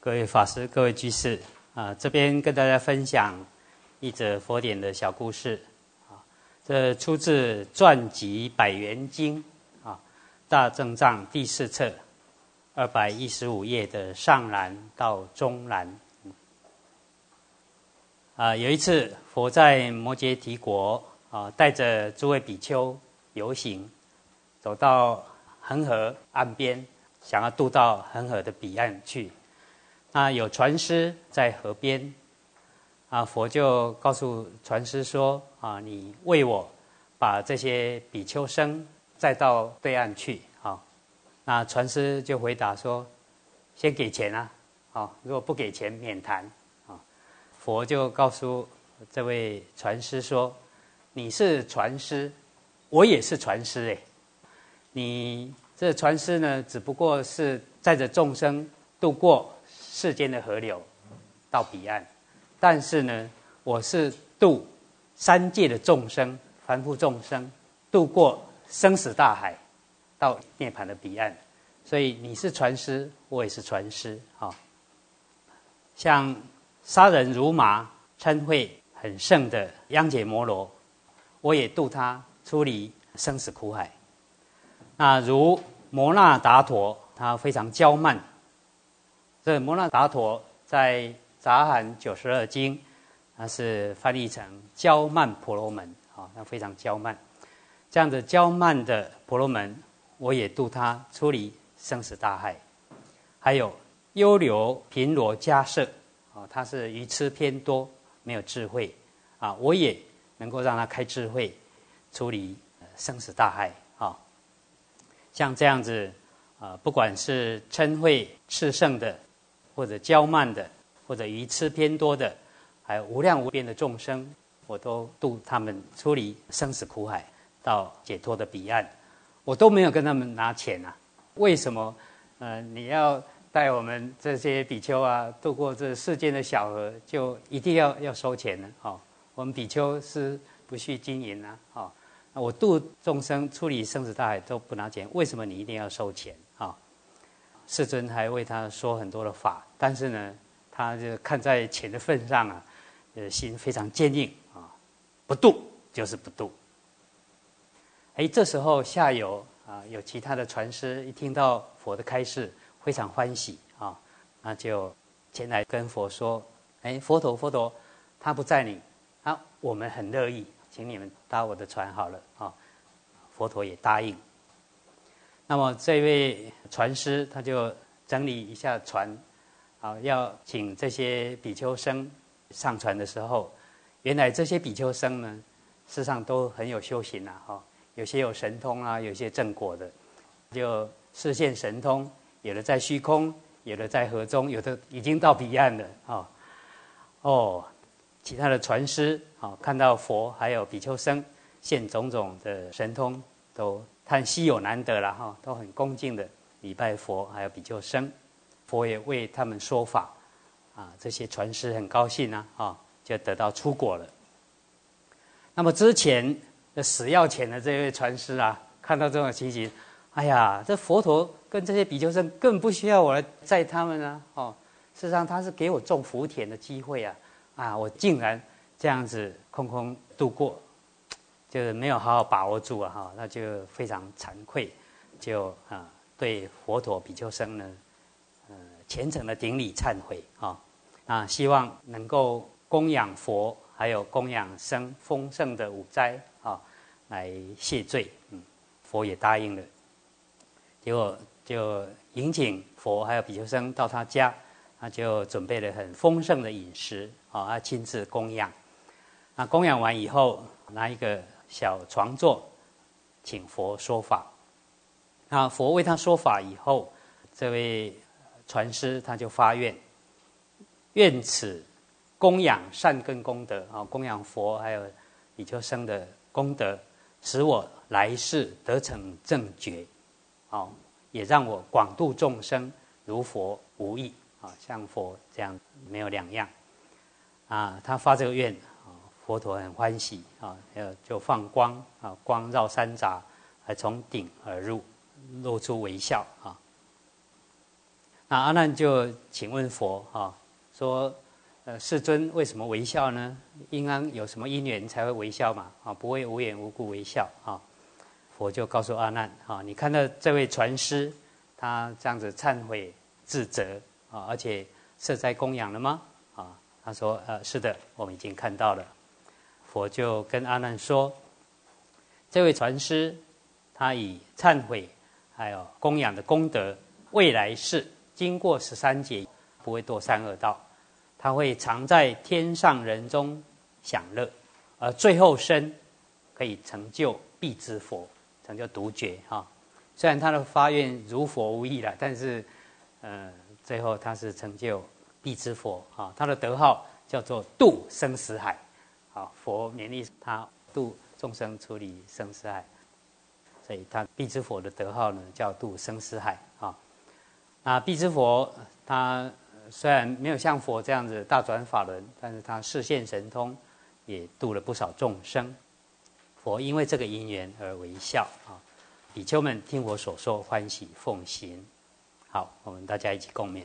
各位法师、各位居士啊，这边跟大家分享一则佛典的小故事啊。这出自《传集百元经》啊，《大正藏》第四册二百一十五页的上栏到中栏。啊，有一次佛在摩羯提国啊，带着诸位比丘游行，走到恒河岸边，想要渡到恒河的彼岸去。那有船师在河边，啊，佛就告诉船师说：“啊，你为我把这些比丘僧载到对岸去。”啊，那船师就回答说：“先给钱啊，啊，如果不给钱免谈。”啊，佛就告诉这位船师说：“你是船师，我也是船师，哎，你这船师呢，只不过是载着众生渡过。”世间的河流到彼岸，但是呢，我是渡三界的众生，凡夫众生渡过生死大海，到涅槃的彼岸。所以你是传师，我也是传师啊。像杀人如麻、嗔恚很盛的央解摩罗，我也渡他出离生死苦海。那如摩那达陀，他非常骄慢。这摩那达陀在《杂含九十二经》，它是翻译成“娇慢婆罗门”啊，那非常娇慢。这样的娇慢的婆罗门，我也度他出离生死大海。还有优流频罗迦舍啊，他是愚痴偏多，没有智慧啊，我也能够让他开智慧，出离生死大海啊。像这样子啊，不管是嗔恚炽盛的。或者骄慢的，或者愚痴偏多的，还有无量无边的众生，我都度他们出离生死苦海，到解脱的彼岸。我都没有跟他们拿钱啊？为什么？呃，你要带我们这些比丘啊渡过这世间的小河，就一定要要收钱呢？哦，我们比丘是不需经营啊。哦，我度众生出离生死大海都不拿钱，为什么你一定要收钱？世尊还为他说很多的法，但是呢，他就看在钱的份上啊，呃，心非常坚硬啊，不渡就是不渡。哎，这时候下游啊，有其他的传师一听到佛的开示，非常欢喜啊，那就前来跟佛说：“哎，佛陀，佛陀，他不在你啊，我们很乐意，请你们搭我的船好了啊。”佛陀也答应。那么这位船师他就整理一下船，啊，要请这些比丘僧上船的时候，原来这些比丘僧呢，事实上都很有修行啊，哈，有些有神通啊，有些正果的，就视现神通，有的在虚空，有的在河中，有的已经到彼岸了，啊，哦，其他的船师啊，看到佛还有比丘僧现种种的神通，都。叹稀有难得了哈，都很恭敬的礼拜佛，还有比丘僧，佛也为他们说法，啊，这些传师很高兴啊，啊，就得到出国了。那么之前的死要钱的这位传师啊，看到这种情形，哎呀，这佛陀跟这些比丘僧更不需要我来载他们啊，哦，事实上他是给我种福田的机会啊，啊，我竟然这样子空空度过。就是没有好好把握住啊，哈，那就非常惭愧，就啊，对佛陀比丘僧呢，呃，虔诚的顶礼忏悔啊，啊，希望能够供养佛，还有供养僧丰盛的五斋啊，来谢罪，嗯，佛也答应了，结果就迎请佛还有比丘僧到他家，他就准备了很丰盛的饮食啊，亲自供养，那供养完以后，拿一个。小床座，请佛说法。那佛为他说法以后，这位传师他就发愿，愿此供养善根功德啊，供养佛还有比丘生的功德，使我来世得成正觉，啊，也让我广度众生，如佛无异啊，像佛这样没有两样。啊，他发这个愿。佛陀很欢喜啊，呃，就放光啊，光绕山匝，还从顶而入，露出微笑啊。那阿难就请问佛啊，说：“呃，世尊为什么微笑呢？应当有什么因缘才会微笑嘛？啊，不会无缘无故微笑啊。”佛就告诉阿难啊：“你看到这位传师，他这样子忏悔自责啊，而且设在供养了吗？”啊，他说：“呃，是的，我们已经看到了。”佛就跟阿难说：“这位传师，他以忏悔还有供养的功德，未来世。”经过十三劫，不会堕三恶道，他会常在天上人中享乐，而最后生可以成就必之佛，成就独觉哈。虽然他的发愿如佛无异了，但是，呃，最后他是成就必之佛哈。他的德号叫做度生死海，啊，佛勉励他度众生处理生死海，所以他必之佛的德号呢叫度生死海啊。啊，必之佛，他虽然没有像佛这样子大转法轮，但是他视现神通，也度了不少众生。佛因为这个因缘而微笑啊，比丘们听我所说，欢喜奉行。好，我们大家一起共勉。